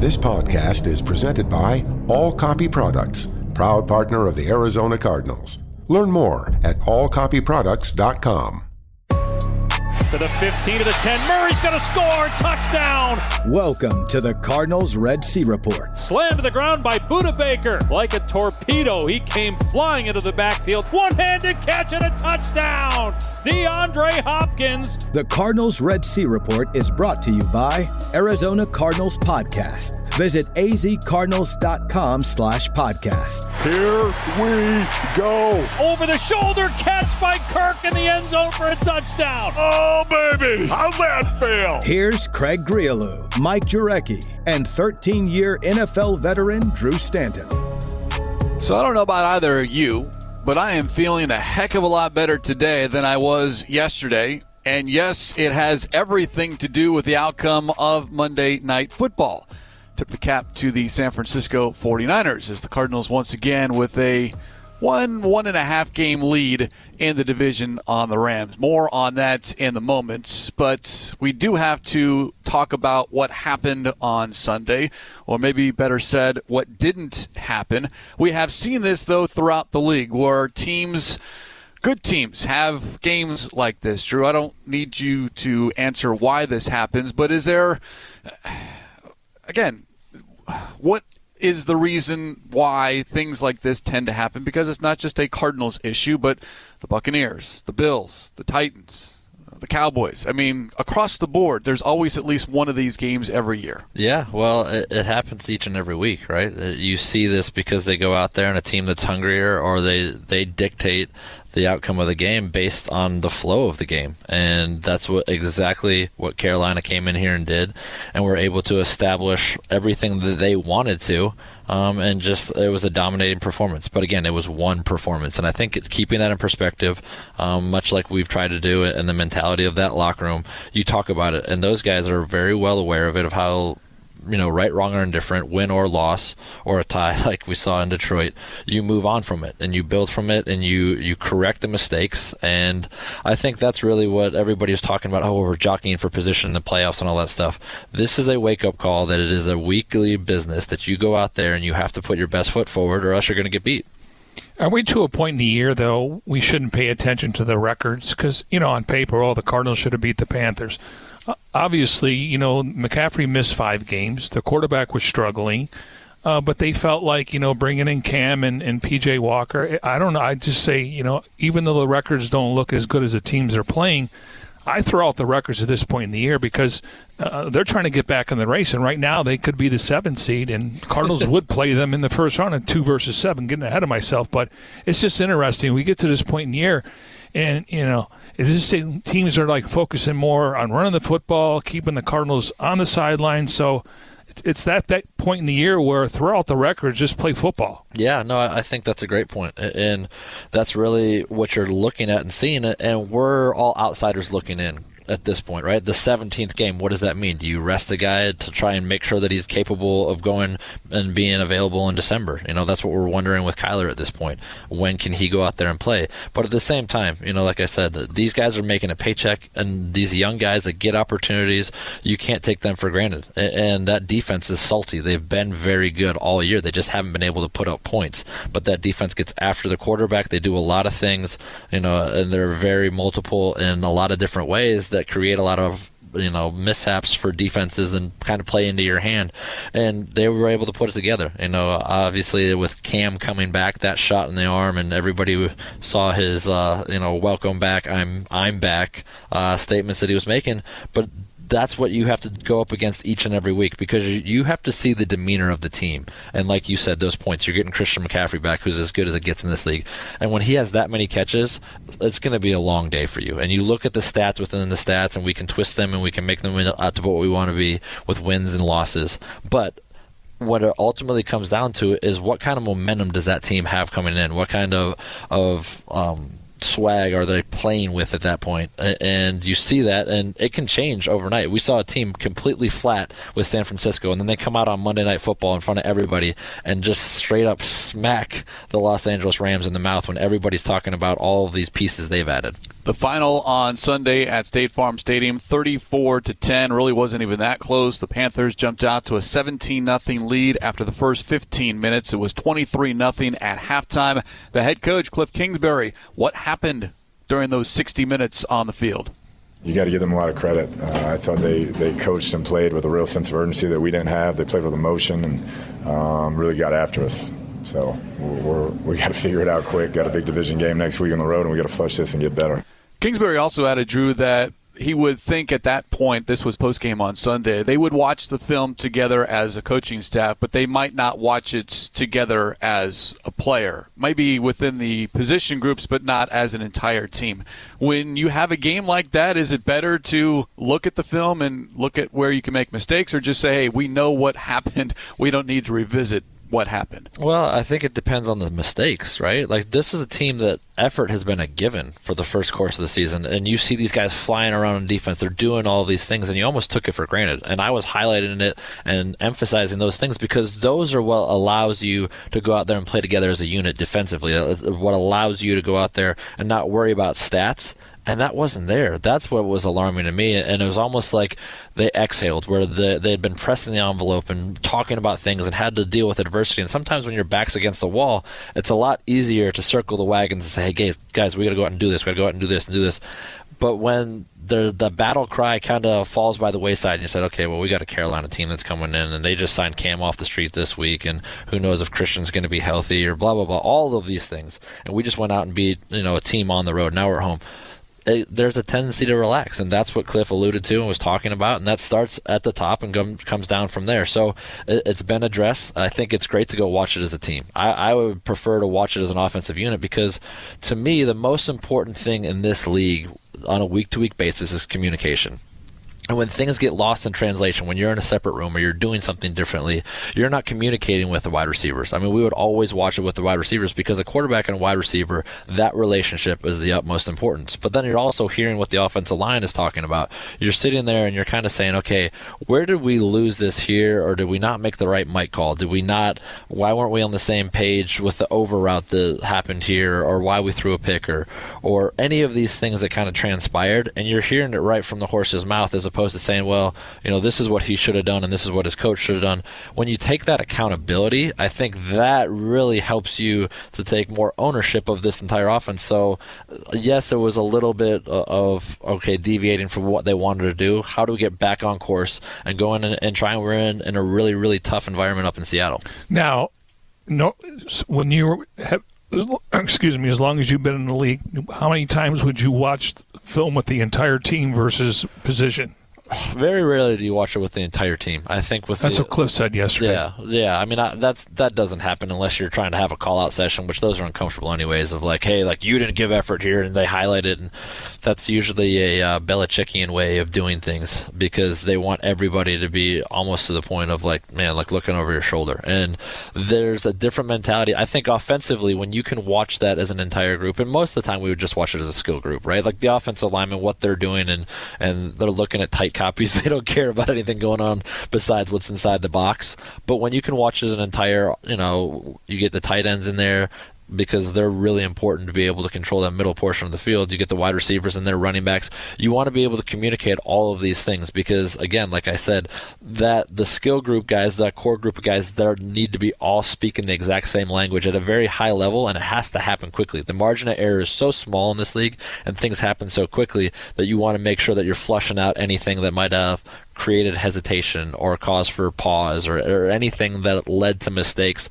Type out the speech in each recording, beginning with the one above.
This podcast is presented by All Copy Products, proud partner of the Arizona Cardinals. Learn more at allcopyproducts.com. To the 15 to the 10. Murray's going to score. Touchdown. Welcome to the Cardinals Red Sea Report. Slammed to the ground by Budda Baker. Like a torpedo, he came flying into the backfield. One handed catch and a touchdown. DeAndre Hopkins. The Cardinals Red Sea Report is brought to you by Arizona Cardinals Podcast. Visit azcardinals.com slash podcast. Here we go. Over the shoulder catch by Kirk in the end zone for a touchdown. Oh, baby. How's that feel? Here's Craig Grialou, Mike Jurecki, and 13-year NFL veteran Drew Stanton. So I don't know about either of you, but I am feeling a heck of a lot better today than I was yesterday. And yes, it has everything to do with the outcome of Monday Night Football tip the cap to the San Francisco 49ers as the Cardinals once again with a one one and a half game lead in the division on the Rams. More on that in the moment, but we do have to talk about what happened on Sunday, or maybe better said, what didn't happen. We have seen this though throughout the league where teams good teams have games like this. Drew, I don't need you to answer why this happens, but is there again what is the reason why things like this tend to happen? Because it's not just a Cardinals issue, but the Buccaneers, the Bills, the Titans, the Cowboys. I mean, across the board, there's always at least one of these games every year. Yeah, well, it, it, happens each and every week, right? Uh, you see this because they go out there and a team that's hungrier, or they they dictate the outcome of the game based on the flow of the game. And that's what exactly what Carolina came in here and did. And were able to establish everything that they wanted to. Um, and just it was a dominating performance. But again, it was one performance. And I think keeping that in perspective, um, much like we've tried to do it and the mentality of that locker room, you talk about it. And those guys are very well aware of it, of how you know, right, wrong, or indifferent, win or loss, or a tie, like we saw in Detroit, you move on from it and you build from it and you you correct the mistakes. And I think that's really what everybody is talking about. Oh, we're jockeying for position in the playoffs and all that stuff. This is a wake up call that it is a weekly business that you go out there and you have to put your best foot forward, or else you're going to get beat. Are we to a point in the year, though, we shouldn't pay attention to the records? Because, you know, on paper, all the Cardinals should have beat the Panthers obviously, you know, McCaffrey missed five games. The quarterback was struggling. Uh, but they felt like, you know, bringing in Cam and, and PJ Walker, I don't know. I just say, you know, even though the records don't look as good as the teams are playing, I throw out the records at this point in the year because uh, they're trying to get back in the race. And right now, they could be the seventh seed, and Cardinals would play them in the first round at two versus seven, getting ahead of myself. But it's just interesting. We get to this point in the year, and, you know, is this teams are like focusing more on running the football, keeping the Cardinals on the sidelines. So it's, it's that that point in the year where throughout the records, just play football. Yeah, no, I think that's a great point, and that's really what you're looking at and seeing. And we're all outsiders looking in at this point, right? The 17th game, what does that mean? Do you rest the guy to try and make sure that he's capable of going and being available in December? You know, that's what we're wondering with Kyler at this point. When can he go out there and play? But at the same time, you know, like I said, these guys are making a paycheck, and these young guys that get opportunities, you can't take them for granted. And that defense is salty. They've been very good all year. They just haven't been able to put up points. But that defense gets after the quarterback. They do a lot of things, you know, and they're very multiple in a lot of different ways that that create a lot of you know mishaps for defenses and kind of play into your hand. And they were able to put it together. You know obviously with cam coming back that shot in the arm and everybody saw his uh, you know welcome back i'm i'm back uh, statements that he was making. But that's what you have to go up against each and every week because you have to see the demeanor of the team. And like you said, those points, you're getting Christian McCaffrey back, who's as good as it gets in this league. And when he has that many catches, it's going to be a long day for you. And you look at the stats within the stats, and we can twist them and we can make them out to what we want to be with wins and losses. But what it ultimately comes down to is what kind of momentum does that team have coming in? What kind of of um, swag are they playing with at that point? And you see that, and it can change overnight. We saw a team completely flat with San Francisco, and then they come out on Monday Night Football in front of everybody and just straight up smack the Los Angeles Rams in the mouth when everybody's talking about all of these pieces they've added. The final on Sunday at State Farm Stadium, 34 to 10, really wasn't even that close. The Panthers jumped out to a 17 0 lead after the first 15 minutes. It was 23 0 at halftime. The head coach Cliff Kingsbury, what happened during those 60 minutes on the field? You got to give them a lot of credit. Uh, I thought they, they coached and played with a real sense of urgency that we didn't have. They played with emotion and um, really got after us. So we're, we got to figure it out quick. Got a big division game next week on the road, and we got to flush this and get better. Kingsbury also added, Drew, that he would think at that point, this was post game on Sunday, they would watch the film together as a coaching staff, but they might not watch it together as a player. Maybe within the position groups, but not as an entire team. When you have a game like that, is it better to look at the film and look at where you can make mistakes, or just say, hey, we know what happened, we don't need to revisit what happened? Well, I think it depends on the mistakes, right? Like this is a team that effort has been a given for the first course of the season, and you see these guys flying around in defense. They're doing all these things, and you almost took it for granted. And I was highlighting it and emphasizing those things because those are what allows you to go out there and play together as a unit defensively. What allows you to go out there and not worry about stats and that wasn't there. That's what was alarming to me. And it was almost like they exhaled, where the, they had been pressing the envelope and talking about things and had to deal with adversity. And sometimes when your back's against the wall, it's a lot easier to circle the wagons and say, "Hey, guys, guys, we got to go out and do this. We got to go out and do this and do this." But when the the battle cry kind of falls by the wayside, and you said, "Okay, well, we got a Carolina team that's coming in, and they just signed Cam off the street this week, and who knows if Christian's going to be healthy or blah blah blah." All of these things, and we just went out and beat you know a team on the road. Now we're home it, there's a tendency to relax, and that's what Cliff alluded to and was talking about, and that starts at the top and com- comes down from there. So it, has been addressed. I think it's great to go watch it as a team. I, I would prefer to watch it as an offensive unit because, to me, the most important thing in this league on a week-to-week basis is communication. And when things get lost in translation, when you're in a separate room or you're doing something differently, you're not communicating with the wide receivers. I mean, we would always watch it with the wide receivers because a quarterback and a wide receiver, that relationship is the utmost importance. But then you're also hearing what the offensive line is talking about. You're sitting there and you're kind of saying, okay, where did we lose this here, or did we not make the right Mike call? Did we not? Why weren't we on the same page with the over route that happened here, or why we threw a pick, or, or any of these things that kind of transpired? And you're hearing it right from the horse's mouth as opposed opposed to saying, well, you know, this is what he should have done and this is what his coach should have done. When you take that accountability, I think that really helps you to take more ownership of this entire offense. So, yes, it was a little bit uh, of, okay, deviating from what they wanted to do. How do we get back on course and go in and, and try and we're in, in a really, really tough environment up in Seattle? Now, no, when you have excuse me, as long as you've been in the league, how many times would you watch film with the entire team versus position? Very rarely do you watch it with the entire team. I think with that's the, what Cliff said yesterday. Yeah, yeah. I mean, I, that's that doesn't happen unless you're trying to have a call out session, which those are uncomfortable anyways. Of like, hey, like you didn't give effort here, and they highlight it, and that's usually a uh, Belichickian way of doing things because they want everybody to be almost to the point of like, man, like looking over your shoulder. And there's a different mentality. I think offensively, when you can watch that as an entire group, and most of the time we would just watch it as a skill group, right? Like the offensive lineman, what they're doing, and and they're looking at tight copies. They don't care about anything going on besides what's inside the box. But when you can watch as an entire, you know, you get the tight ends in there, because they're really important to be able to control that middle portion of the field. You get the wide receivers and their running backs. You want to be able to communicate all of these things because, again, like I said, that the skill group guys, that core group of guys, that need to be all speaking the exact same language at a very high level, and it has to happen quickly. The margin of error is so small in this league, and things happen so quickly that you want to make sure that you're flushing out anything that might have created hesitation or cause for pause or, or anything that led to mistakes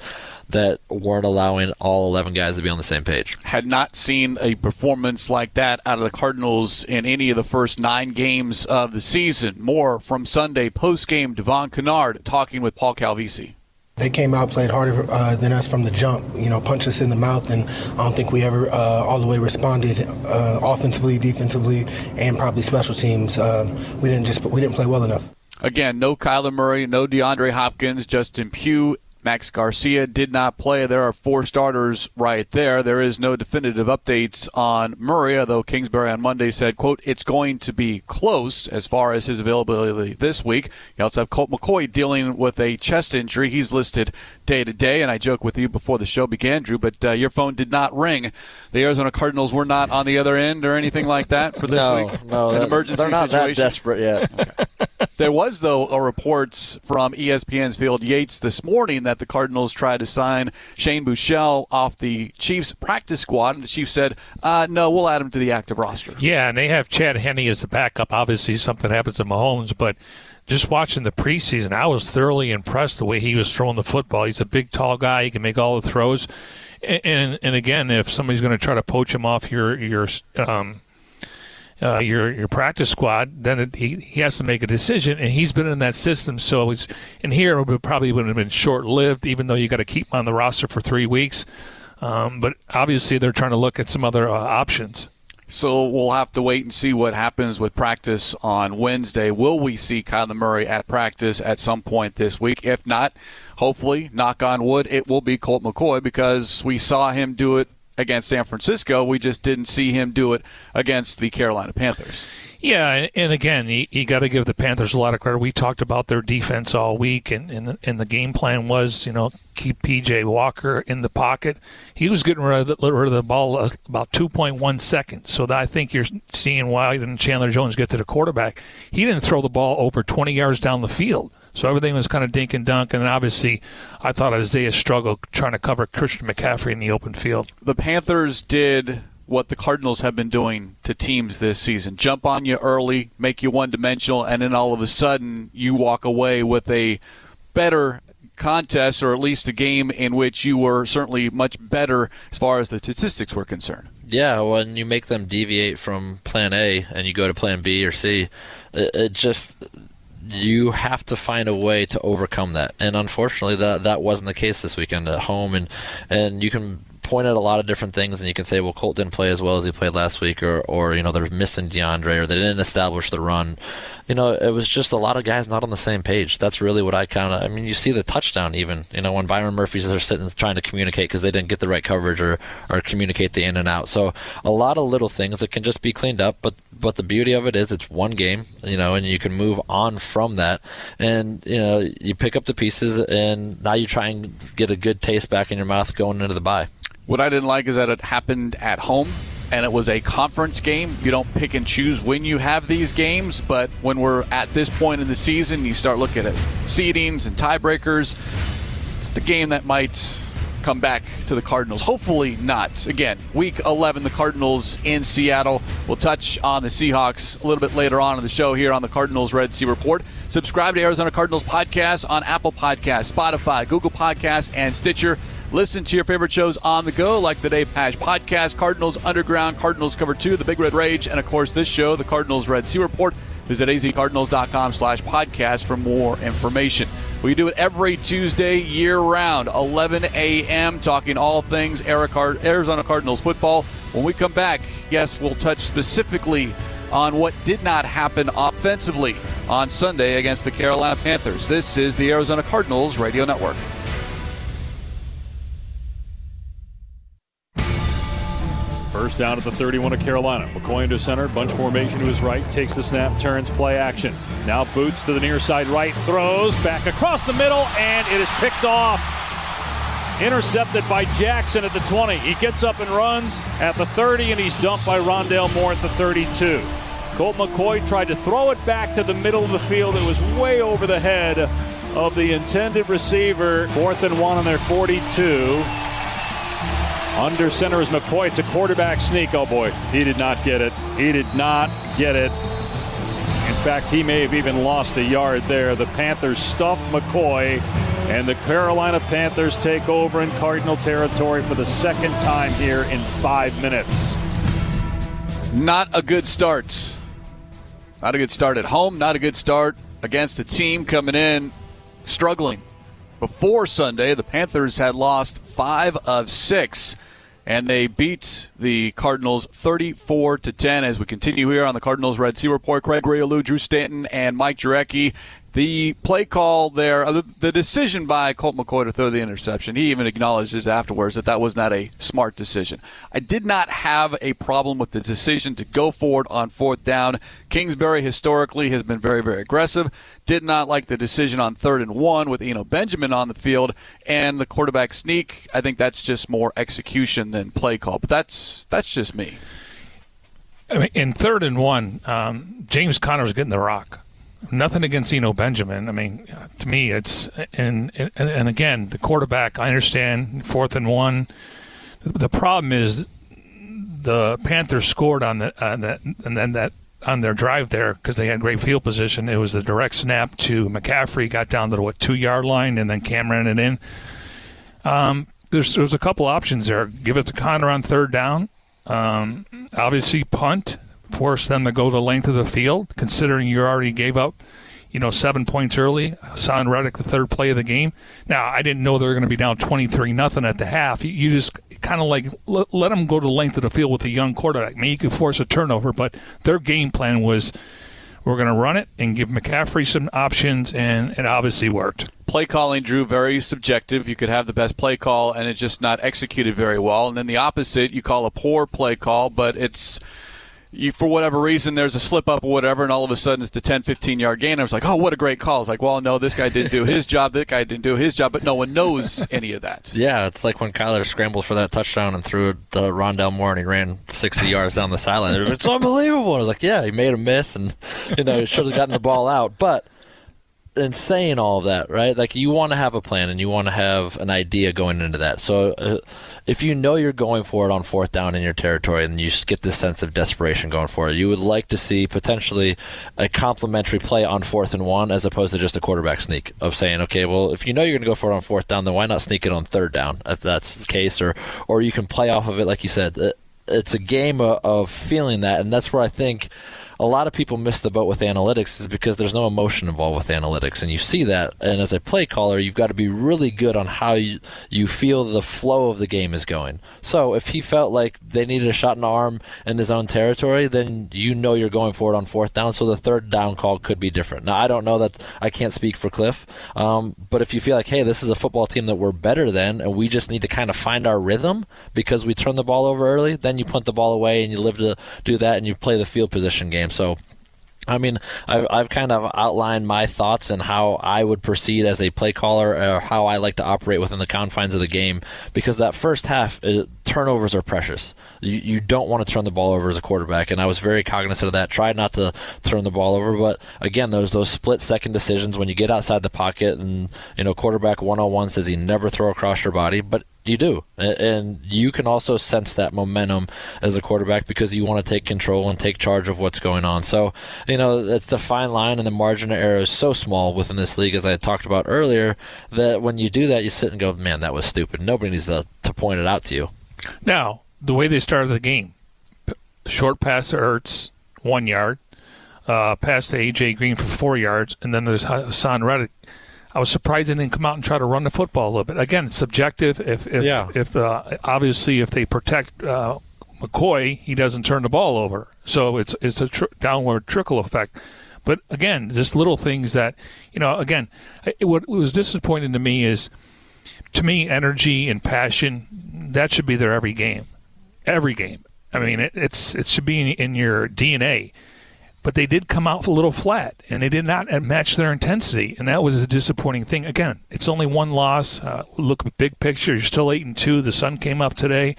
that weren't allowing all 11 guys to be on the same page. Had not seen a performance like that out of the Cardinals in any of the first nine games of the season. More from Sunday post game. Devon Kennard talking with Paul Calvisi. They came out, played harder uh, than us from the jump. You know, punched us in the mouth, and I don't think we ever uh, all the way responded uh, offensively, defensively, and probably special teams. Um, we didn't just we didn't play well enough. Again, no Kyler Murray, no DeAndre Hopkins, Justin Pugh Max Garcia did not play. There are four starters right there. There is no definitive updates on Murray, although Kingsbury on Monday said, quote, it's going to be close as far as his availability this week. You also have Colt McCoy dealing with a chest injury. He's listed day to day, and I joked with you before the show began, Drew, but uh, your phone did not ring. The Arizona Cardinals were not on the other end or anything like that for this no, week? No, An that, emergency they're not situation? that desperate yet. okay. There was, though, a report from ESPN's Field Yates this morning that the Cardinals tried to sign Shane Buechele off the Chiefs practice squad, and the Chiefs said, uh, no, we'll add him to the active roster. Yeah, and they have Chad Henne as the backup. Obviously, something happens to Mahomes, but just watching the preseason, I was thoroughly impressed the way he was throwing the football. He's a big, tall guy. He can make all the throws. And and, and again, if somebody's going to try to poach him off your your um, uh, your your practice squad, then it, he he has to make a decision, and he's been in that system. So it's in here it would probably would have been short lived, even though you got to keep him on the roster for three weeks. Um, but obviously, they're trying to look at some other uh, options. So we'll have to wait and see what happens with practice on Wednesday. Will we see Kyler Murray at practice at some point this week? If not, hopefully, knock on wood, it will be Colt McCoy because we saw him do it against San Francisco. We just didn't see him do it against the Carolina Panthers. Yeah, and again, you, you got to give the Panthers a lot of credit. We talked about their defense all week, and, and, the, and the game plan was, you know, keep PJ Walker in the pocket. He was getting rid of the, rid of the ball about 2.1 seconds. So I think you're seeing why didn't Chandler Jones get to the quarterback. He didn't throw the ball over 20 yards down the field. So everything was kind of dink and dunk. And obviously, I thought Isaiah struggled trying to cover Christian McCaffrey in the open field. The Panthers did what the Cardinals have been doing to teams this season jump on you early, make you one dimensional, and then all of a sudden you walk away with a better contest or at least a game in which you were certainly much better as far as the statistics were concerned. Yeah, when you make them deviate from plan A and you go to plan B or C, it, just you have to find a way to overcome that. And unfortunately, that that wasn't the case this weekend at home. And and you can point at a lot of different things, and you can say, well, Colt didn't play as well as he played last week, or or you know they're missing DeAndre, or they didn't establish the run. You know, it was just a lot of guys not on the same page. That's really what I kind of. I mean, you see the touchdown even. You know, when Byron Murphy's are sitting trying to communicate because they didn't get the right coverage or or communicate the in and out. So a lot of little things that can just be cleaned up. But but the beauty of it is it's one game. You know, and you can move on from that, and you know you pick up the pieces, and now you try and get a good taste back in your mouth going into the bye. What I didn't like is that it happened at home and it was a conference game. You don't pick and choose when you have these games, but when we're at this point in the season, you start looking at seedings and tiebreakers. It's the game that might come back to the Cardinals. Hopefully not. Again, week 11, the Cardinals in Seattle. We'll touch on the Seahawks a little bit later on in the show here on the Cardinals Red Sea Report. Subscribe to Arizona Cardinals podcast on Apple Podcasts, Spotify, Google Podcasts, and Stitcher. Listen to your favorite shows on the go, like the Dave Pasch podcast, Cardinals Underground, Cardinals Cover 2, The Big Red Rage, and of course this show, the Cardinals Red Sea Report. Visit azcardinals.com slash podcast for more information. We do it every Tuesday year round, 11 a.m., talking all things Arizona Cardinals football. When we come back, yes, we'll touch specifically on what did not happen offensively on Sunday against the Carolina Panthers. This is the Arizona Cardinals Radio Network. First down at the 31 of Carolina. McCoy into center, bunch formation to his right, takes the snap, turns, play action. Now boots to the near side right, throws back across the middle, and it is picked off. Intercepted by Jackson at the 20. He gets up and runs at the 30, and he's dumped by Rondale Moore at the 32. Colt McCoy tried to throw it back to the middle of the field. It was way over the head of the intended receiver. Fourth and one on their 42. Under center is McCoy. It's a quarterback sneak. Oh boy, he did not get it. He did not get it. In fact, he may have even lost a yard there. The Panthers stuff McCoy, and the Carolina Panthers take over in Cardinal territory for the second time here in five minutes. Not a good start. Not a good start at home. Not a good start against a team coming in struggling. Before Sunday, the Panthers had lost five of six and they beat the Cardinals 34 to 10 as we continue here on the Cardinals Red Sea Report. Craig Grialou, Drew Stanton, and Mike Jurecki the play call there, uh, the, decision by Colt McCoy to throw the interception, he even acknowledges afterwards that that was not a smart decision. I did not have a problem with the decision to go forward on fourth down. Kingsbury historically has been very, very aggressive. Did not like the decision on third and one with Eno Benjamin on the field and the quarterback sneak. I think that's just more execution than play call, but that's that's just me. I mean, in third and one, um, James Conner was getting the rock nothing against Eno Benjamin. I mean, to me, it's and, and again, the quarterback. I understand fourth and one. The problem is the Panthers scored on the on that and then that on their drive there because they had great field position. It was the direct snap to McCaffrey, got down to the what two yard line, and then Cam ran it in. Um, there's there's a couple options there. Give it to Conner on third down. Um, obviously, punt force them to go the length of the field, considering you already gave up, you know, seven points early. Haason Reddick, the third play of the game. Now, I didn't know they were going to be down 23 nothing at the half. You, just kind of like let, let, them go to the length of the field with a young quarterback. Maybe you could force a turnover, but their game plan was we're going to run it and give McCaffrey some options, and it obviously worked. Play calling, Drew, very subjective. You could have the best play call, and it's just not executed very well. And then the opposite, you call a poor play call, but it's you for whatever reason there's a slip up or whatever and all of a sudden it's the 10 15 yard gain. I was like oh what a great call. It's like well no this guy didn't do his job. That guy didn't do his job. But no one knows any of that. Yeah it's like when kyler scrambled for that touchdown and threw it to rondale moore and he ran 60 yards down the sideline. It's unbelievable. I was like yeah he made a miss and you know he should have gotten the ball out. But in saying all of that, right? Like you want to have a plan and you want to have an idea going into that. So uh, if you know you're going for it on fourth down in your territory and you get this sense of desperation going for it, you would like to see potentially a complementary play on fourth and one as opposed to just a quarterback sneak of saying, okay, well, if you know you're going to go for it on fourth down, then why not sneak it on third down if that's the case, or or you can play off of it like you said. It's a game of, of feeling that, and that's where I think a lot of people miss the boat with analytics is because there's no emotion involved with analytics, and you see that. And as a play caller, you've got to be really good on how you, you feel the flow of the game is going. So if he felt like they needed a shot in the arm in his own territory, then you know you're going for it on fourth down. So the third down call could be different. Now I don't know that I can't speak for Cliff, um, but if you feel like, hey, this is a football team that we're better than, and we just need to kind of find our rhythm because we turn the ball over early, then you punt the ball away and you live to do that and you play the field position game. So I mean, I've, I've kind of outlined my thoughts and how I would proceed as a play caller, or how I like to operate within the confines of the game. Because that first half, it, turnovers are precious. You, you don't want to turn the ball over as a quarterback, and I was very cognizant of that. Tried not to turn the ball over, but again, there's those split second decisions when you get outside the pocket, and you know, quarterback 101 says he never throw across your body, but you do. And you can also sense that momentum as a quarterback because you want to take control and take charge of what's going on. So, you know, it's the fine line and the margin of error is so small within this league, as I talked about earlier, that when you do that, you sit and go, man, that was stupid. Nobody needs to, to point it out to you. Now, the way they started the game short pass to Ertz, one yard, uh, pass to A.J. Green for four yards, and then there's Haason Reddick I was surprised they didn't come out and try to run the football a little bit. Again, it's subjective. If if, yeah. if uh, obviously if they protect uh, McCoy, he doesn't turn the ball over. So it's it's a tr- downward trickle effect. But again, just little things that you know. Again, it, what was disappointing to me is, to me, energy and passion that should be there every game, every game. I mean, it, it's it should be in, in your DNA but they did come out a little flat and they did not match their intensity and that was a disappointing thing. Again it's only one loss. Uh, look big picture you're still 8 and 2 the sun came up today.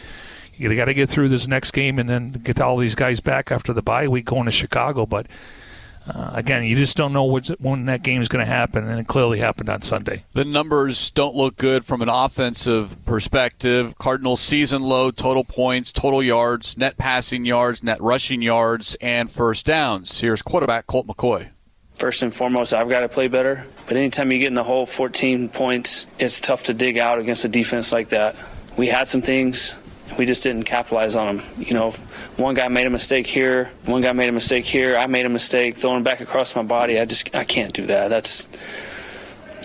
You got to get through this next game and then get all these guys back after the bye week going to chicago but uh, again, you just don't know when that game is going to happen, and it clearly happened on Sunday. The numbers don't look good from an offensive perspective. Cardinals season low total points, total yards, net passing yards, net rushing yards, and first downs. Here's quarterback Colt McCoy. First and foremost, I've got to play better. But anytime you get in the hole 14 points, it's tough to dig out against a defense like that. We had some things we just didn't capitalize on them. You know, one guy made a mistake here, one guy made a mistake here. I made a mistake throwing back across my body. I just I can't do that. That's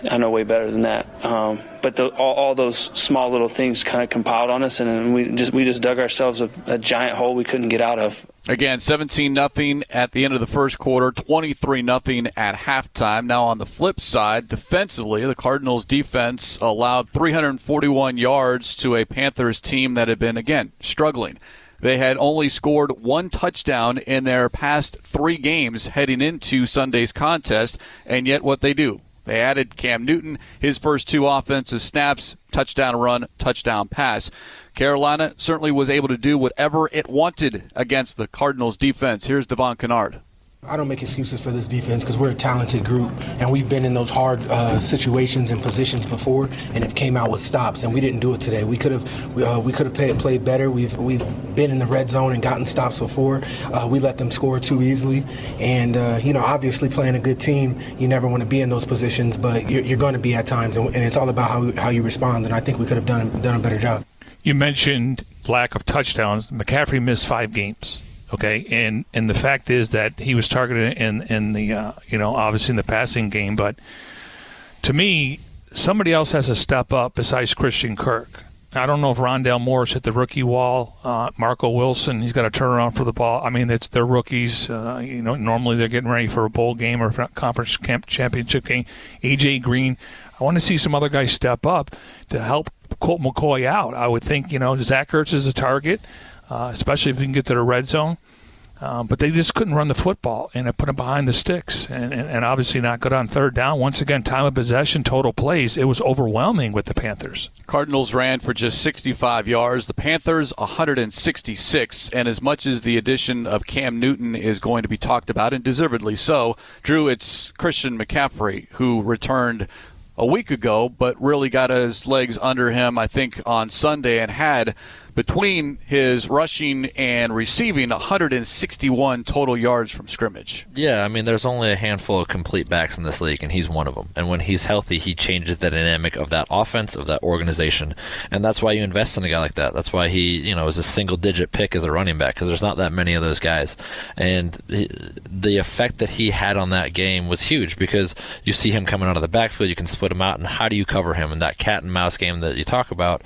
I know way better than that. Um, but the, all, all, those small little things kind of compiled on us, and we just we just dug ourselves a, a giant hole we couldn't get out of. Again, 17 nothing at the end of the first quarter, 23 nothing at halftime. Now on the flip side, defensively, the Cardinals defense allowed 341 yards to a Panthers team that had been again struggling. They had only scored one touchdown in their past 3 games heading into Sunday's contest, and yet what they do, they added Cam Newton, his first two offensive snaps, touchdown run, touchdown pass. Carolina certainly was able to do whatever it wanted against the Cardinals defense. Here's Devon Kennard. I don't make excuses for this defense because we're a talented group and we've been in those hard uh, situations and positions before and have came out with stops and we didn't do it today. We could have uh, we could have played, played better. We've we've been in the red zone and gotten stops before. Uh, we let them score too easily and uh, you know obviously playing a good team you never want to be in those positions but you're, you're going to be at times and, and it's all about how how you respond and I think we could have done done a better job. You mentioned lack of touchdowns. McCaffrey missed five games. Okay, and and the fact is that he was targeted in in the uh, you know obviously in the passing game, but to me, somebody else has to step up besides Christian Kirk. I don't know if Rondale Moore's hit the rookie wall. Uh, Marco Wilson, he's got to turn around for the ball. I mean, it's they're rookies. Uh, you know, normally they're getting ready for a bowl game or conference camp championship game. AJ Green, I want to see some other guys step up to help Colt McCoy out. I would think you know Zach Ertz is a target uh, especially if you can get to the red zone. Uh, but they just couldn't run the football, and it put them behind the sticks, and, and, and, obviously not good on third down. Once again, time of possession, total plays, it was overwhelming with the Panthers. Cardinals ran for just 65 yards, the Panthers 166, and as much as the addition of Cam Newton is going to be talked about, and deservedly so, Drew, it's Christian McCaffrey who returned a week ago, but really got his legs under him, I think, on Sunday and had between his rushing and receiving 161 total yards from scrimmage. Yeah, I mean, there's only a handful of complete backs in this league, and he's one of them. And when he's healthy, he changes the dynamic of that offense, of that organization. And that's why you invest in a guy like that. That's why he, you know, is a single digit pick as a running back, because there's not that many of those guys. And the effect that he had on that game was huge because you see him coming out of the backfield, you can split him out, and how do you cover him in that cat and mouse game that you talk about?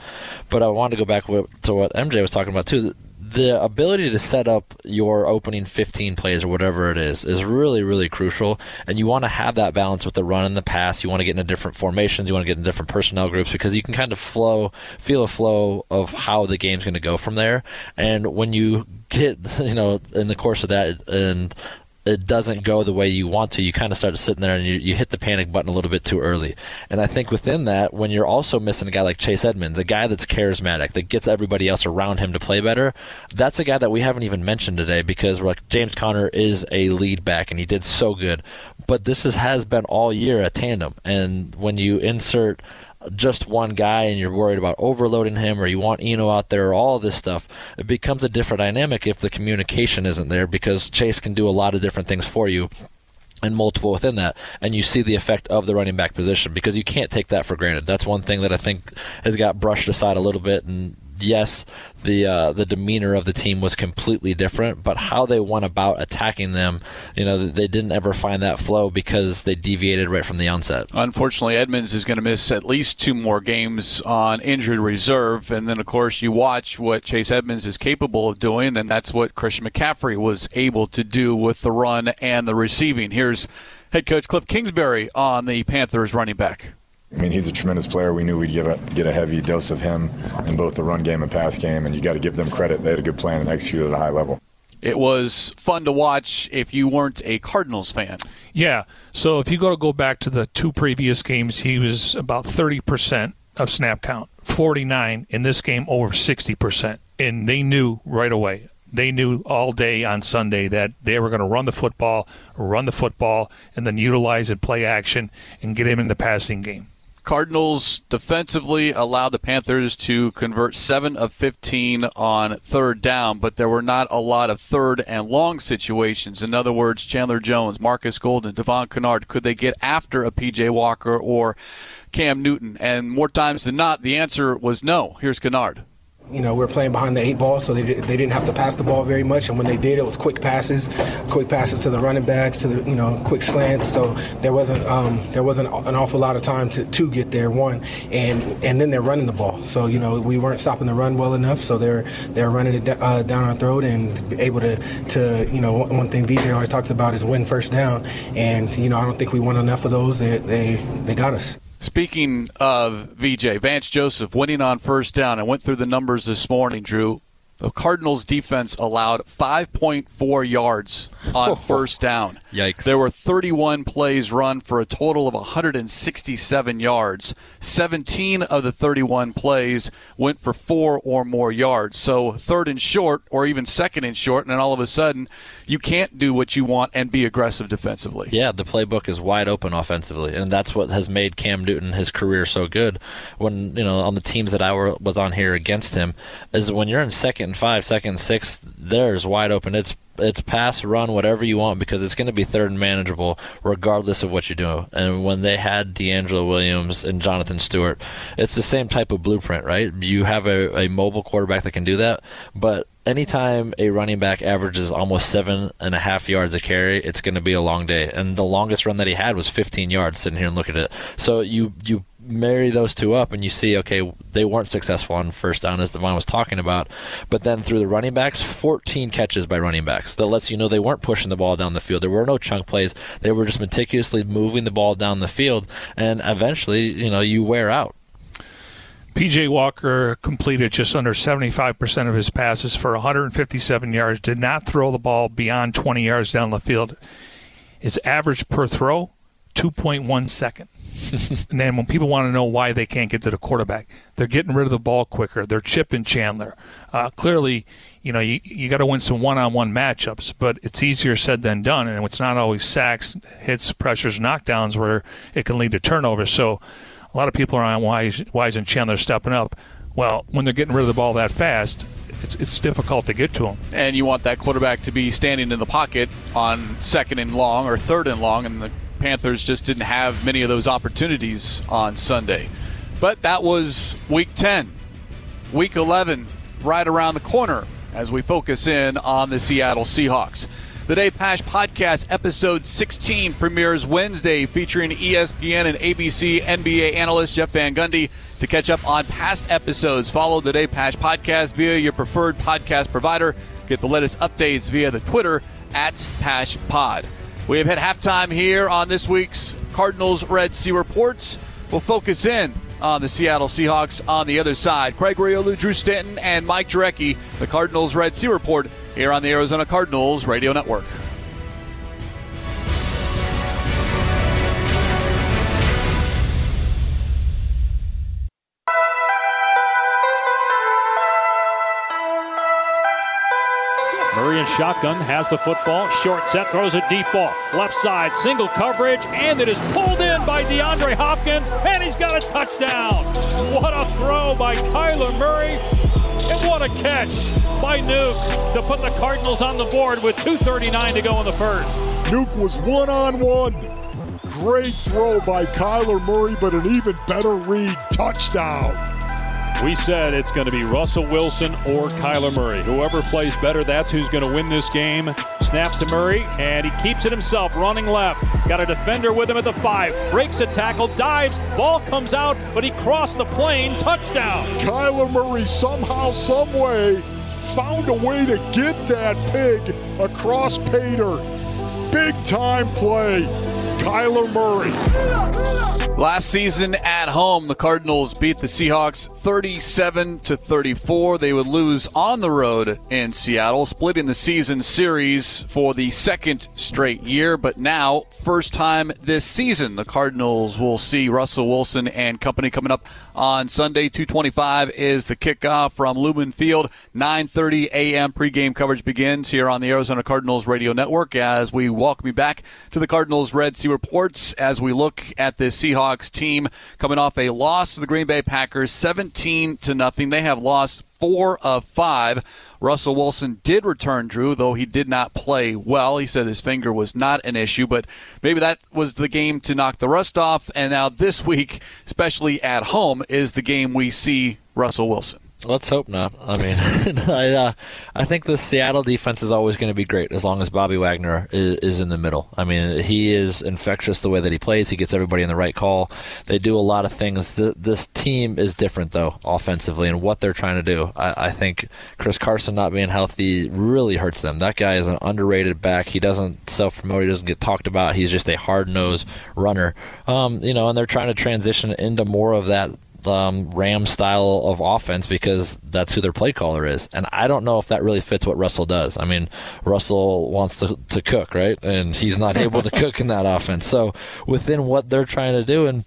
But I wanted to go back to what MJ was talking about too. The ability to set up your opening 15 plays or whatever it is is really, really crucial. And you want to have that balance with the run and the pass. You want to get into different formations. You want to get in different personnel groups because you can kind of flow, feel a flow of how the game's going to go from there. And when you get, you know, in the course of that, and it doesn't go the way you want to, you kind of start sitting there and you, you hit the panic button a little bit too early. And I think within that, when you're also missing a guy like Chase Edmonds, a guy that's charismatic, that gets everybody else around him to play better, that's a guy that we haven't even mentioned today because we're like James Conner is a lead back and he did so good. But this is, has been all year a tandem. And when you insert just one guy and you're worried about overloading him or you want Eno out there or all this stuff, it becomes a different dynamic if the communication isn't there because Chase can do a lot of different things for you and multiple within that, and you see the effect of the running back position because you can't take that for granted. That's one thing that I think has got brushed aside a little bit, and yes, the uh, the demeanor of the team was completely different, but how they went about attacking them, you know, they didn't ever find that flow because they deviated right from the onset. Unfortunately, Edmonds is going to miss at least two more games on injured reserve, and then of course you watch what Chase Edmonds is capable of doing, and that's what Christian McCaffrey was able to do with the run and the receiving. Here's head coach Cliff Kingsbury on the Panthers running back. I mean, he's a tremendous player. We knew we'd give a, get a heavy dose of him in both the run game and pass game, and you got to give them credit. They had a good plan and executed at a high level. It was fun to watch if you weren't a Cardinals fan. Yeah. So if you go to go back to the two previous games, he was about 30% of snap count, 49 in this game over 60%. And they knew right away. They knew all day on Sunday that they were going to run the football, run the football, and then utilize it, play action, and get him in the passing game. Cardinals defensively allowed the Panthers to convert 7 of 15 on third down, but there were not a lot of third and long situations. In other words, Chandler Jones, Marcus Golden, Devon Kennard, could they get after a PJ Walker or Cam Newton? And more times than not, the answer was no. Here's Kennard you know, we were playing behind the eight ball, so they, they didn't have to pass the ball very much. And when they did, it was quick passes, quick passes to the running backs, to the you know, quick slants. So there wasn't um, there wasn't an awful lot of time to, to get there. One, and and then they're running the ball. So you know, we weren't stopping the run well enough. So they're they're running it uh, down our throat and able to to you know, one thing VJ always talks about is win first down. And you know, I don't think we won enough of those. They they, they got us. Speaking of VJ, Vance Joseph winning on first down. I went through the numbers this morning, Drew. The Cardinals defense allowed 5.4 yards on first down. Yikes. There were 31 plays run for a total of 167 yards. 17 of the 31 plays went for four or more yards. So third and short, or even second and short, and then all of a sudden you can't do what you want and be aggressive defensively. Yeah, the playbook is wide open offensively, and that's what has made Cam Newton his career so good. When you know on the teams that I was on here against him, is when you're in second and five, second six, there's wide open. It's it's pass, run, whatever you want because it's going to be third and manageable regardless of what you do. And when they had DeAngelo Williams and Jonathan Stewart, it's the same type of blueprint, right? You have a, a mobile quarterback that can do that, but anytime a running back averages almost seven and a half yards a carry, it's going to be a long day. And the longest run that he had was 15 yards. Sitting here and look at it, so you you marry those two up and you see, okay, they weren't successful on first down as Devon was talking about, but then through the running backs, 14 catches by running backs. That lets you know they weren't pushing the ball down the field. There were no chunk plays. They were just meticulously moving the ball down the field, and eventually, you know, you wear out. PJ Walker completed just under 75% of his passes for 157 yards, did not throw the ball beyond 20 yards down the field. His average per throw, 2.1 second. And then when people want to know why they can't get to the quarterback, they're getting rid of the ball quicker. They're chipping Chandler. Uh, clearly, you know, you, you got to win some one-on-one matchups, but it's easier said than done, and it's not always sacks, hits, pressures, knockdowns where it can lead to turnovers. So a lot of people are on why, why isn't Chandler stepping up? Well, when they're getting rid of the ball that fast, it's, it's difficult to get to him. And you want that quarterback to be standing in the pocket on second and long or third and long, and the Panthers just didn't have many of those opportunities on Sunday. But that was week 10. Week 11, right around the corner as we focus in on the Seattle Seahawks. The Dave Pasch Podcast, episode 16, premieres Wednesday, featuring ESPN and ABC NBA analyst Jeff Van Gundy. To catch up on past episodes, follow the Dave Pasch Podcast via your preferred podcast provider. Get the latest updates via the Twitter at Pasch Pod. We have hit halftime here on this week's Cardinals Red Sea Reports. We'll focus in on the Seattle Seahawks on the other side. Craig Grialou, Drew Stanton, and Mike Jurecki, the Cardinals Red Sea Report here on the Arizona Cardinals Radio Network. In shotgun has the football. Short set throws a deep ball. Left side, single coverage, and it is pulled in by DeAndre Hopkins, and he's got a touchdown. What a throw by Kyler Murray, and what a catch by Nuke to put the Cardinals on the board with 2.39 to go in the first. Nuke was one on one. Great throw by Kyler Murray, but an even better read touchdown. We said it's going to be Russell Wilson or Kyler Murray. Whoever plays better, that's who's going to win this game. Snap to Murray, and he keeps it himself, running left. Got a defender with him at the five. Breaks a tackle, dives, ball comes out, but he crossed the plane. Touchdown. Kyler Murray somehow, someway found a way to get that pig across Pater. Big time play. Kyler Murray. Last season at home, the Cardinals beat the Seahawks 37 to 34. They would lose on the road in Seattle, splitting the season series for the second straight year. But now, first time this season, the Cardinals will see Russell Wilson and company coming up on Sunday. 225 is the kickoff from Lumen Field. 9:30 a.m. pregame coverage begins here on the Arizona Cardinals radio network as we welcome you back to the Cardinals Red Sea Reports as we look at this Seahawks team coming off a loss to the Green Bay Packers 17 to nothing. They have lost 4 of 5. Russell Wilson did return, Drew, though he did not play well. He said his finger was not an issue, but maybe that was the game to knock the rust off. And now this week, especially at home, is the game we see Russell Wilson. Let's hope not. I mean, I, uh, I think the Seattle defense is always going to be great as long as Bobby Wagner is, is, in the middle. I mean, he is infectious the way that he plays. He gets everybody in the right call. They do a lot of things. This team is different, though, offensively, and what they're trying to do. I, I think Chris Carson not being healthy really hurts them. That guy is an underrated back. He doesn't self promote, he doesn't get talked about. He's just a hard nosed runner. Um, you know, and they're trying to transition into more of that um, Ram style of offense because that's who their play caller is. And I don't know if that really fits what Russell does. I mean, Russell wants to, to cook, right? And he's not able to cook in that offense. So within what they're trying to do, and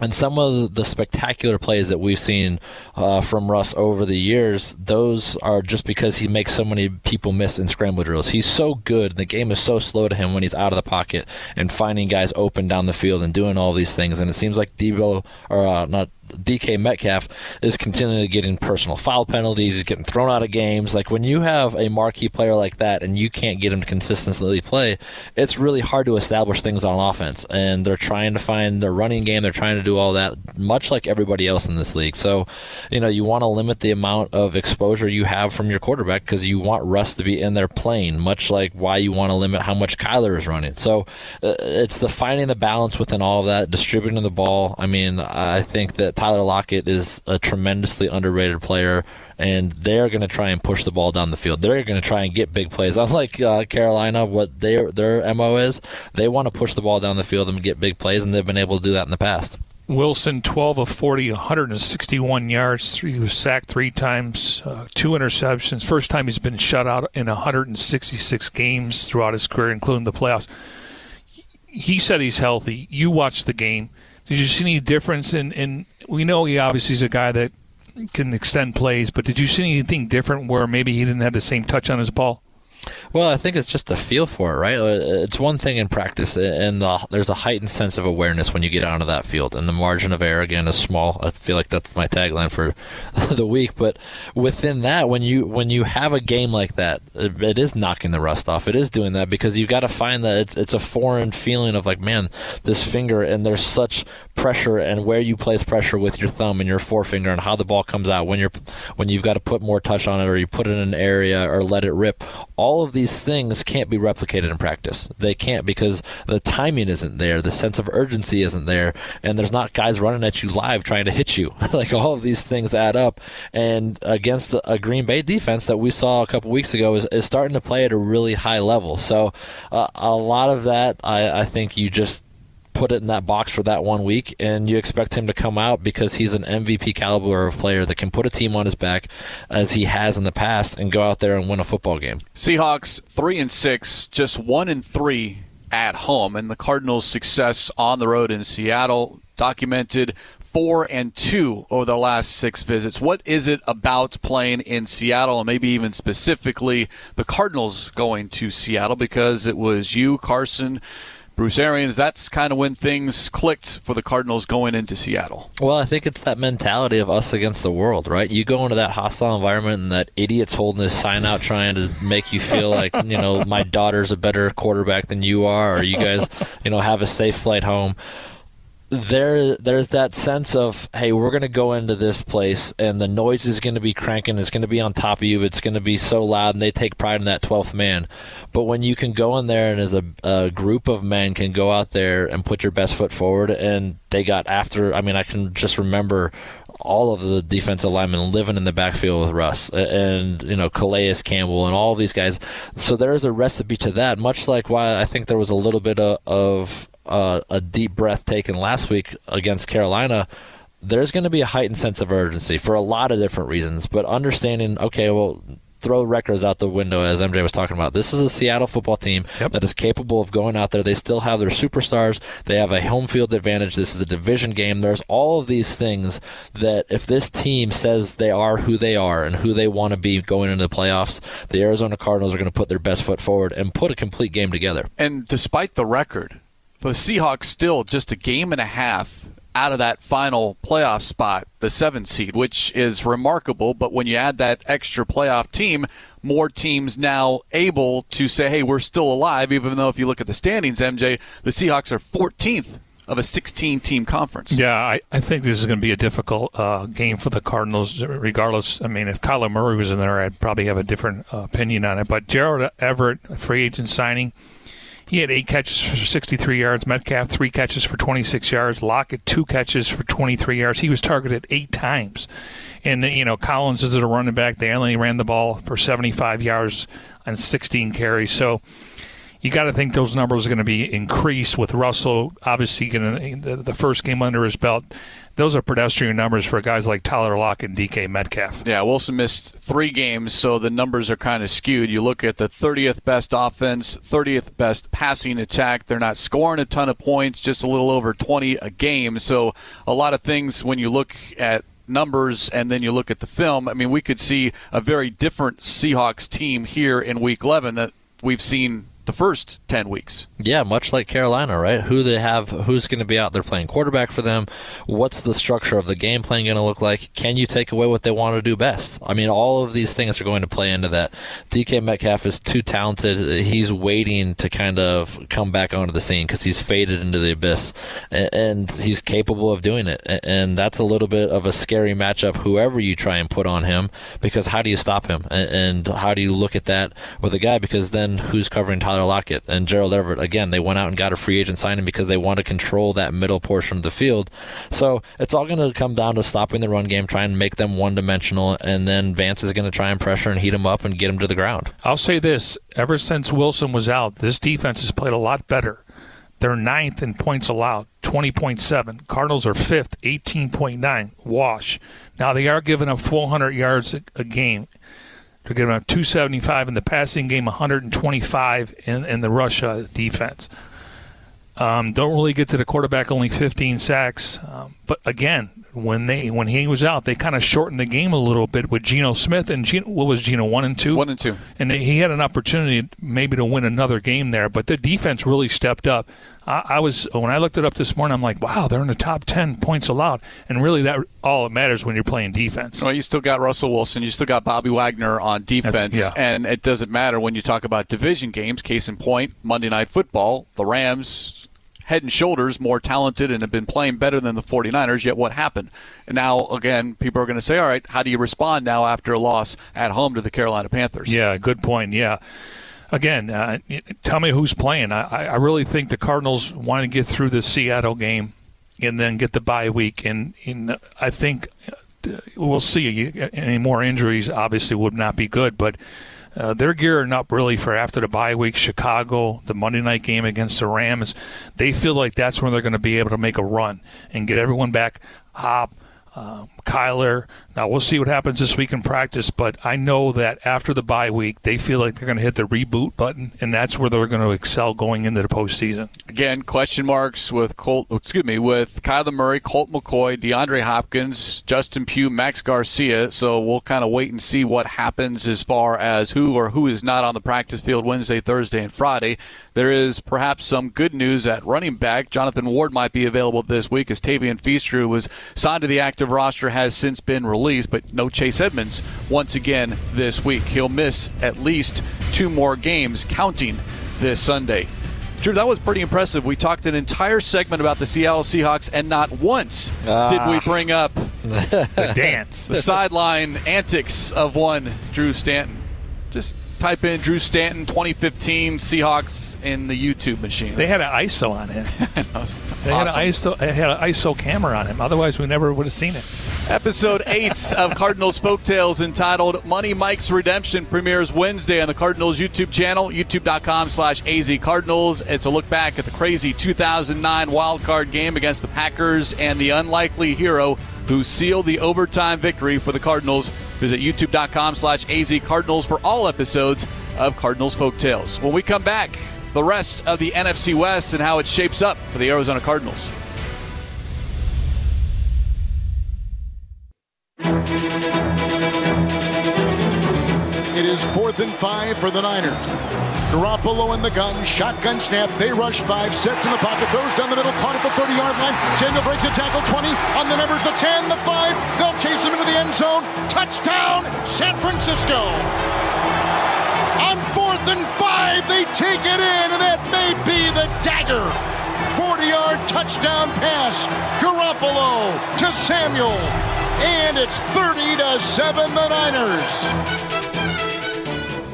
and some of the spectacular plays that we've seen uh, from Russ over the years, those are just because he makes so many people miss in scramble drills. He's so good. The game is so slow to him when he's out of the pocket and finding guys open down the field and doing all these things. And it seems like Debo, or uh, not DK Metcalf is continually getting personal foul penalties. He's getting thrown out of games. Like when you have a marquee player like that and you can't get him to consistently play, it's really hard to establish things on offense. And they're trying to find their running game. They're trying to do all that, much like everybody else in this league. So, you know, you want to limit the amount of exposure you have from your quarterback because you want Russ to be in there playing, much like why you want to limit how much Kyler is running. So uh, it's the finding the balance within all of that, distributing the ball. I mean, I think that Tyler Lockett is a tremendously underrated player, and they're going to try and push the ball down the field. They're going to try and get big plays. Unlike uh, Carolina, what their their mo is, they want to push the ball down the field and get big plays, and they've been able to do that in the past. Wilson, 12 of 40, 161 yards. He was sacked three times, uh, two interceptions. First time he's been shut out in 166 games throughout his career, including the playoffs. He said he's healthy. You watched the game. Did you see any difference in, in we know he obviously is a guy that can extend plays, but did you see anything different where maybe he didn't have the same touch on his ball? Well, I think it's just a feel for it, right? Uh, it's one thing in practice, and the, there's a heightened sense of awareness when you get onto that field, and the margin of error again is small. I feel like that's my tagline for the week. But within that, when you when you have a game like that, it, it is knocking the rust off. It is doing that because you've got to find that it's it's a foreign feeling of like, man, this finger, and there's such pressure and where you place pressure with your thumb and your forefinger and how the ball comes out when you're when you've got to put more touch on it or you put it in an area or let it rip all of these things can't be replicated in practice. They can't because the timing isn't there the sense of urgency isn't there and there's not guys running at you live trying to hit you. Like all of these things add up. And against a Green Bay defense that we saw a couple weeks ago is, is starting to play at a really high level. So uh, a lot of that I, I think you just put it in that box for that one week, and you expect him to come out because he's an MVP caliber of player that can put a team on his back, as he has in the past, and go out there and win a football game. Seahawks three and six, just one and three at home, and the Cardinals' success on the road in Seattle documented four and two over the last six visits. What is it about playing in Seattle and maybe even specifically the Cardinals going to Seattle? Because it was you, Carson, Bruce Arians, that's kind of when things clicked for the Cardinals going into Seattle. Well, I think it's that mentality of us against the world, right? You go into that hostile environment and that idiot's holding his sign out trying to make you feel like, you know, my daughter's a better quarterback than you are, or you guys, you know, have a safe flight home there there's that sense of hey we're going to go into this place and the noise is going to be cranking it's going to be on top of you it's going to be so loud and they take pride in that 12th man but when you can go in there and as a, a group of men can go out there and put your best foot forward and they got after i mean i can just remember all of the defensive linemen living in the backfield with Russ and you know Calais Campbell and all these guys. So there is a recipe to that. Much like why I think there was a little bit of, of uh, a deep breath taken last week against Carolina, there's going to be a heightened sense of urgency for a lot of different reasons. But understanding, okay, well, throw records out the window as MJ was talking about. This is a Seattle football team yep. that is capable of going out there. They still have their superstars. They have a home field advantage. This is a division game. There's all of these things that if this team says they are who they are and who they want to be going into the playoffs, the Arizona Cardinals are going to put their best foot forward and put a complete game together. And despite the record, the Seahawks still just a game and a half out of that final playoff spot, the seventh seed, which is remarkable. But when you add that extra playoff team, more teams now able to say, hey, we're still alive, even though if you look at the standings, MJ, the Seahawks are 14th of a 16 team conference. Yeah, I, I think this is going to be a difficult uh, game for the Cardinals, regardless. I mean, if Kyler Murray was in there, I'd probably have a different uh, opinion on it. But Gerald Everett, free agent signing, he had eight catches for 63 yards. Metcalf, three catches for 26 yards. Lockett, two catches for 23 yards. He was targeted eight times. And, you know, Collins is a running back. They only ran the ball for 75 yards on 16 carries. So, you got to think those numbers are going to be increased with Russell obviously the, first game under his belt. Those are pedestrian numbers for guys like Tyler Lockett and DK Metcalf. Yeah, Wilson missed three games, so the numbers are kind of skewed. You look at the 30th best offense, 30th best passing attack. They're not scoring a ton of points, just a little over 20 a game. So a lot of things when you look at numbers and then you look at the film, I mean, we could see a very different Seahawks team here in Week 11 that we've seen the first 10 weeks. Yeah, much like Carolina, right? Who they have, who's going to be out there playing quarterback for them? What's the structure of the game plan going to look like? Can you take away what they want to do best? I mean, all of these things are going to play into that. DK Metcalf is too talented. He's waiting to kind of come back onto the scene because he's faded into the abyss, and he's capable of doing it. And that's a little bit of a scary matchup, whoever you try and put on him, because how do you stop him? And how do you look at that with a guy? Because then who's covering Tyler Lockett and Gerald Everett? again, they went out and got a free agent signing because they want to control that middle portion of the field. So it's all going to come down to stopping the run game, trying to make them one dimensional, and then Vance is going to try and pressure and heat them up and get them to the ground. I'll say this ever since Wilson was out, this defense has played a lot better. They're ninth in points allowed, 20.7. Cardinals are fifth, 18.9. Wash. Now, they are giving up 400 yards a game. They're giving up 275 in the passing game, 125 in, in the rush uh, defense. Um, don't really get to the quarterback, only 15 sacks. Um, but again, when they when he was out, they kind of shortened the game a little bit with Geno Smith and Geno, what was Geno one and two, one and two, and he had an opportunity maybe to win another game there. But the defense really stepped up. I, I, was when I looked it up this morning, I'm like, wow, they're in the top ten points allowed, and really that all it matters when you're playing defense. Well, you still got Russell Wilson, you still got Bobby Wagner on defense, yeah. and it doesn't matter when you talk about division games. Case in point, Monday Night Football, the Rams head and shoulders more talented and have been playing better than the 49ers. Yet what happened? And now, again, people are going to say, all right, how do you respond now after a loss at home to the Carolina Panthers? Yeah, good point. Yeah. Again, uh, tell me who's playing. I, I really think the Cardinals want to get through the Seattle game and then get the bye week. And, and I think uh, we'll see. Any more injuries obviously would not be good, but uh, they're gearing up really for after the bye week, Chicago, the Monday night game against the Rams. They feel like that's when they're going to be able to make a run and get everyone back. Hop, uh, Kyler, now we'll see what happens this week in practice, but I know that after the bye week, they feel like they're going to hit the reboot button, and that's where they're going to excel going into the postseason. Again, question marks with Colt. Excuse me, with Kyler Murray, Colt McCoy, DeAndre Hopkins, Justin Pugh, Max Garcia. So we'll kind of wait and see what happens as far as who or who is not on the practice field Wednesday, Thursday, and Friday. There is perhaps some good news at running back. Jonathan Ward might be available this week as Tavien Feaster, was signed to the active roster, has since been released released, but no Chase Edmonds once again this week. He'll miss at least two more games, counting this Sunday. Drew, that was pretty impressive. We talked an entire segment about the Seattle Seahawks, and not once uh, did we ah. bring up the dance, the sideline antics of one Drew Stanton. Just type in Drew Stanton 2015 Seahawks in the YouTube machine. They had an ISO on him. they had an ISO, had an ISO camera on him. Otherwise, we never would have seen it. Episode eight of Cardinals Folktales entitled "Money Mike's Redemption" premieres Wednesday on the Cardinals YouTube channel, YouTube.com/slash AZ Cardinals. It's a look back at the crazy 2009 wild card game against the Packers and the unlikely hero who sealed the overtime victory for the Cardinals. Visit youtube.com slash AZ Cardinals for all episodes of Cardinals Folk Tales. When we come back, the rest of the NFC West and how it shapes up for the Arizona Cardinals. It is fourth and five for the Niners. Garoppolo in the gun, shotgun snap. They rush five, sets in the pocket, throws down the middle, caught at the 30 yard line. Samuel breaks a tackle, 20 on the numbers, the 10, the 5. They'll chase him into the end zone. Touchdown, San Francisco. On fourth and five, they take it in, and that may be the dagger. 40 yard touchdown pass. Garoppolo to Samuel. And it's 30 to 7 the Niners.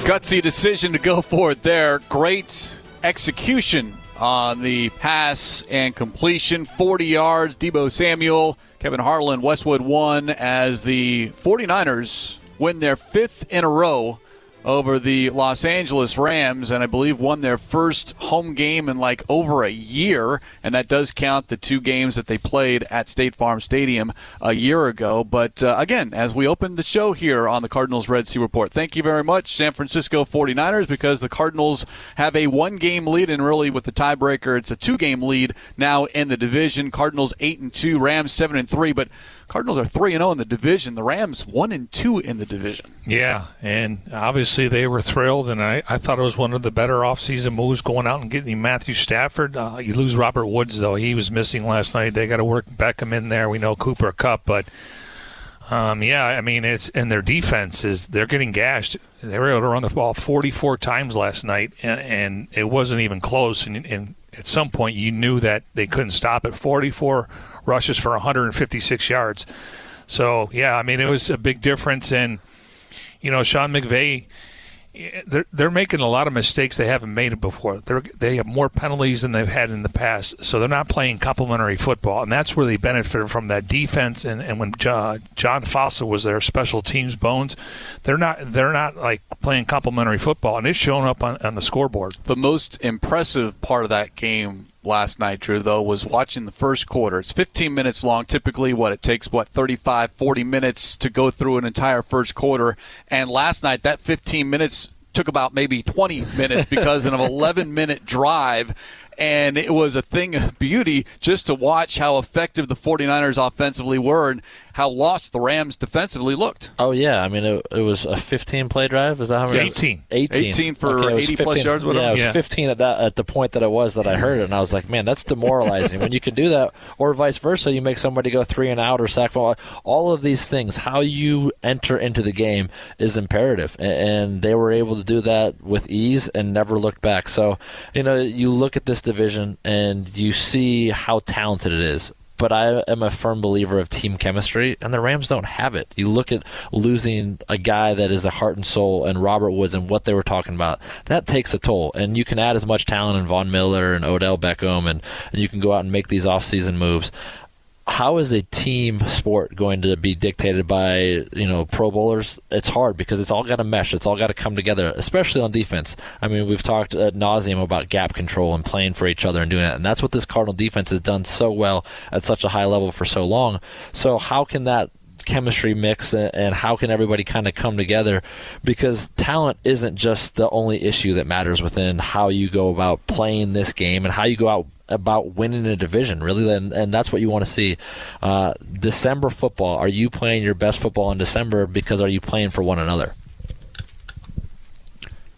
Gutsy decision to go for it there. Great execution on the pass and completion. 40 yards. Deebo Samuel, Kevin Harlan, Westwood One as the 49ers win their fifth in a row over the Los Angeles Rams, and I believe won their first home game in like over a year. And that does count the two games that they played at State Farm Stadium a year ago. But uh, again, as we open the show here on the Cardinals Red Sea Report, thank you very much, San Francisco 49ers, because the Cardinals have a one game lead, and really with the tiebreaker, it's a two game lead now in the division. Cardinals 8 and 2, Rams 7 and 3. But Cardinals are 3 and 0 in the division. The Rams 1 and 2 in the division. Yeah, and obviously they were thrilled, and I, I thought it was one of the better offseason moves going out and getting Matthew Stafford. Uh, you lose Robert Woods, though. He was missing last night. They got to work Beckham in there. We know Cooper Kupp, but. Um, yeah, I mean it's and their defense is they're getting gashed. They were able to run the ball 44 times last night, and, and it wasn't even close. And, and at some point, you knew that they couldn't stop it. 44 rushes for 156 yards. So yeah, I mean it was a big difference, and you know Sean McVay, they're they're making a lot of mistakes they haven't made before. They they have more penalties than they've had in the past, so they're not playing complementary football, and that's where they benefited from that defense. And, and when John, John was their special teams bones, they're not they're not like playing complementary football, and it's showing up on, on the scoreboard. The most impressive part of that game last night, Drew, though, was watching the first quarter. It's 15 minutes long. Typically, what it takes, what, 35, 40 minutes to go through an entire first quarter. And last night, that 15 minutes took about maybe 20 minutes because of an 11 minute drive and it was a thing of beauty just to watch how effective the 49ers offensively were and how lost the Rams defensively looked. Oh yeah, I mean it, it was a 15 play drive. Is that how many? 18. 18. 18 for okay, 80 15, plus yards. Whatever. Yeah, it was Yeah. 15 at that at the point that it was that I heard it, and I was like, man, that's demoralizing. when you can do that, or vice versa, you make somebody go three and out or sack. football. All of these things, how you enter into the game is imperative, and they were able to do that with ease and never looked back. So you know, you look at this division and you see how talented it is but I am a firm believer of team chemistry, and the Rams don't have it. You look at losing a guy that is the heart and soul, and Robert Woods, and what they were talking about. That takes a toll, and you can add as much talent in Von Miller and Odell Beckham, and, and you can go out and make these offseason moves. How is a team sport going to be dictated by you know Pro Bowlers? It's hard because it's all got to mesh. It's all got to come together, especially on defense. I mean, we've talked at nauseum about gap control and playing for each other and doing that, and that's what this Cardinal defense has done so well at such a high level for so long. So how can that chemistry mix and how can everybody kind of come together because talent isn't just the only issue that matters within how you go about playing this game and how you go out about winning a division really and, and that's what you want to see. Uh, december football are you playing your best football in december because are you playing for one another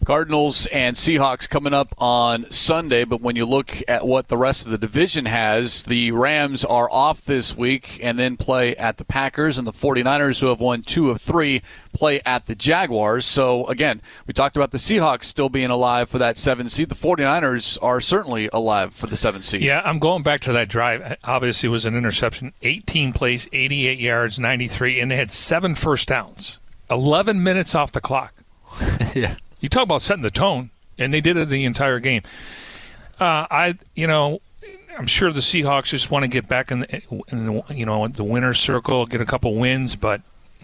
Cardinals and Seahawks coming up on Sunday, but when you look at what the rest of the division has, the Rams are off this week and then play at the Packers, and the 49ers, who have won two of three, play at the Jaguars. So, again, we talked about the Seahawks still being alive for that seven seed. The 49ers are certainly alive for the seven seed. Yeah, I'm going back to that drive. Obviously, it was an interception. 18 plays, 88 yards, 93, and they had seven first downs. 11 minutes off the clock. yeah You talk about setting the tone, and they did it the entire game. Uh, I, you know, I'm sure the Seahawks just want to get back in, the, in the, you know, the winner's circle, get a couple wins, but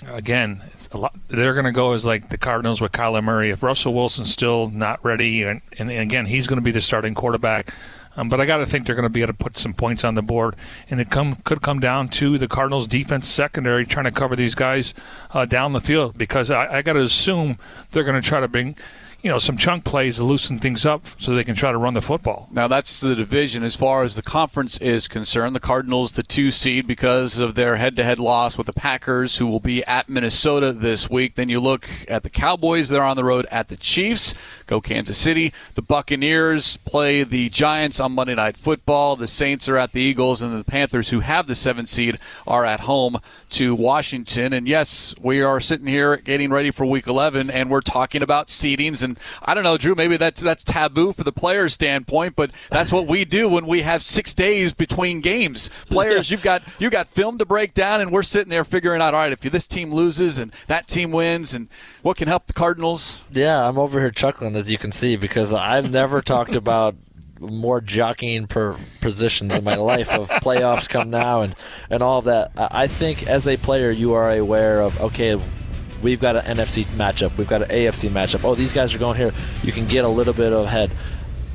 again, lot. They're going to go as like the Cardinals with Kyler Murray. If Russell Wilson's still not ready, and, and again, he's going to be the starting quarterback. Um, but I got to think they're going to be able to put some points on the board, and it come could come down to the Cardinals' defense secondary trying to cover these guys uh, down the field because I, I got to assume they're going to try to bring, you know, some chunk plays to loosen things up so they can try to run the football. Now that's the division. As far as the conference is concerned, the Cardinals the two seed because of their head-to-head loss with the Packers, who will be at Minnesota this week. Then you look at the Cowboys; they're on the road at the Chiefs. Go Kansas City. The Buccaneers play the Giants on Monday Night Football. The Saints are at the Eagles, and the Panthers, who have the seven seed, are at home to Washington. And yes, we are sitting here getting ready for Week 11, and we're talking about seedings and And I don't know, Drew, maybe that's that's taboo for the player's standpoint, but that's what we do when we have six days between games. Players, you've got you got film to break down, and we're sitting there figuring out, all right, if this team loses and that team wins, and what can help the Cardinals. Yeah, I'm over here chuckling as you can see because I've never talked about more jockeying per positions in my life of playoffs come now and, and all of that. I think as a player, you are aware of, okay, we've got an NFC matchup, we've got an AFC matchup. Oh, these guys are going here. You can get a little bit of ahead.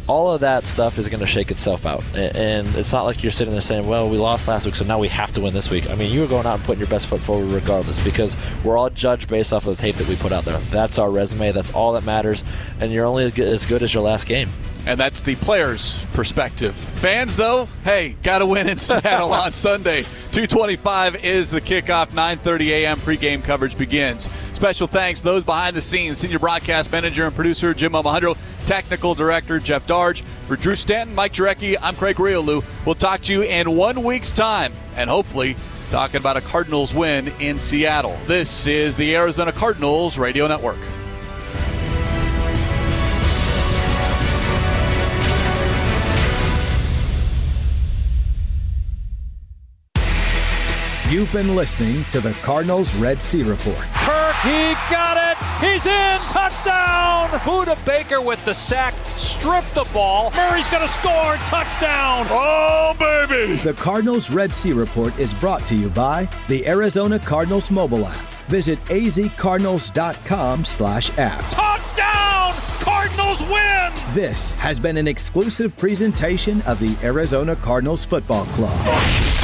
All of that stuff is going to shake itself out. And it's not like you're sitting there saying, well, we lost last week, so now we have to win this week. I mean, you're going out and putting your best foot forward regardless because we're all judged based off of the tape that we put out there. That's our resume. That's all that matters. And you're only as good as your last game and that's the players' perspective. Fans, though, hey, got to win in Seattle on Sunday. 2:25 is the kickoff. 9:30 a.m. pregame coverage begins. Special thanks those behind the scenes: senior broadcast manager and producer Jim Omahundro, technical director Jeff Darge. For Drew Stanton, Mike Jurecki, I'm Craig Grialou. We'll talk to you in one week's time, and hopefully talking about a Cardinals win in Seattle. This is the Arizona Cardinals Radio Network. You've been listening to the Cardinals Red Sea Report. Kirk, he got it. He's in. Touchdown. Budda Baker with the sack. Strip the ball. Murray's going to score. Touchdown. Oh, baby. The Cardinals Red Sea Report is brought to you by the Arizona Cardinals mobile app. Visit azcardinals.com slash app. Touchdown! Cardinals win! This has been an exclusive presentation of the Arizona Cardinals Football Club.